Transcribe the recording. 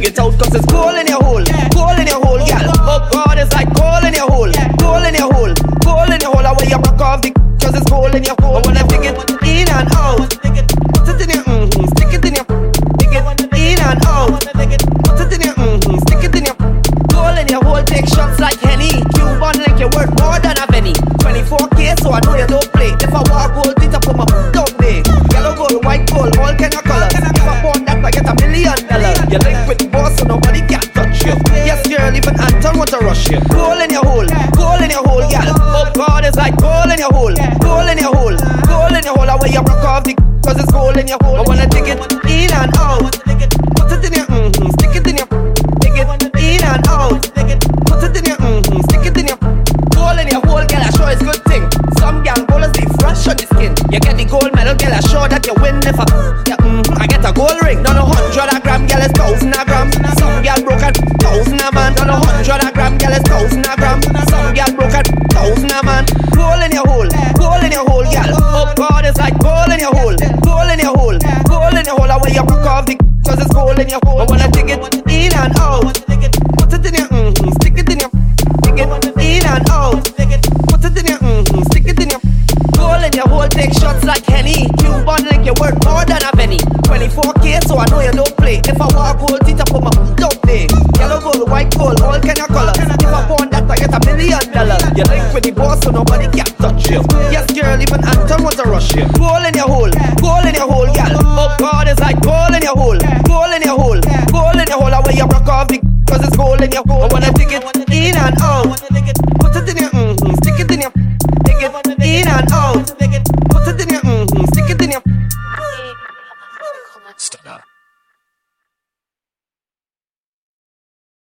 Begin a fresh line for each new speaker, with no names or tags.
dig it out cause it's coal in your hole. Coal in your hole, gal. Oh God, it's like coal in your hole. Coal in your hole. In your hole, gold in your hole, gold in your hole. I wear you broke off the cause it's gold in your hole. I wanna dig it in and out. Put it in your mm-hmm, stick it in your dig it in and out. Put it in your mm-hmm, stick it in your gold in your hole, girl. I sure it's good thing. Some gal gold they fresh on the skin. You get the gold medal, girl. I sure that you win if I yeah, mm-hmm, I get a gold ring. Not a hundred a gram, girl. It's thousand a gram. Some gal broke a thousand a man. Not a hundred a gram, girl. It's thousand a gram. Some gal broke a thousand a man. Hole, gold in your hole, gold in your hole. I wear you broke off the cause it's gold in your hole. I wanna dig it in and out. Put it in your mm-hmm, stick it in your dig it in and out. Put it in your mm-hmm, stick it in your goal in your hole. Take shots like Henny. Cuban like you worth more than a penny. 24k, so I know you don't play. If I walk gold, it up on my don't play. Yellow gold, white gold, all kind of colors. If I want that, I get a million dollars. You link with the boss, so nobody can touch you. Yes, girl, even Anton want to rush you. Goal in It's like goal in your hole, goal in your hole, goal in your hole. Wear you broke off the cause it's goal in your hole. I wanna dig it in and out.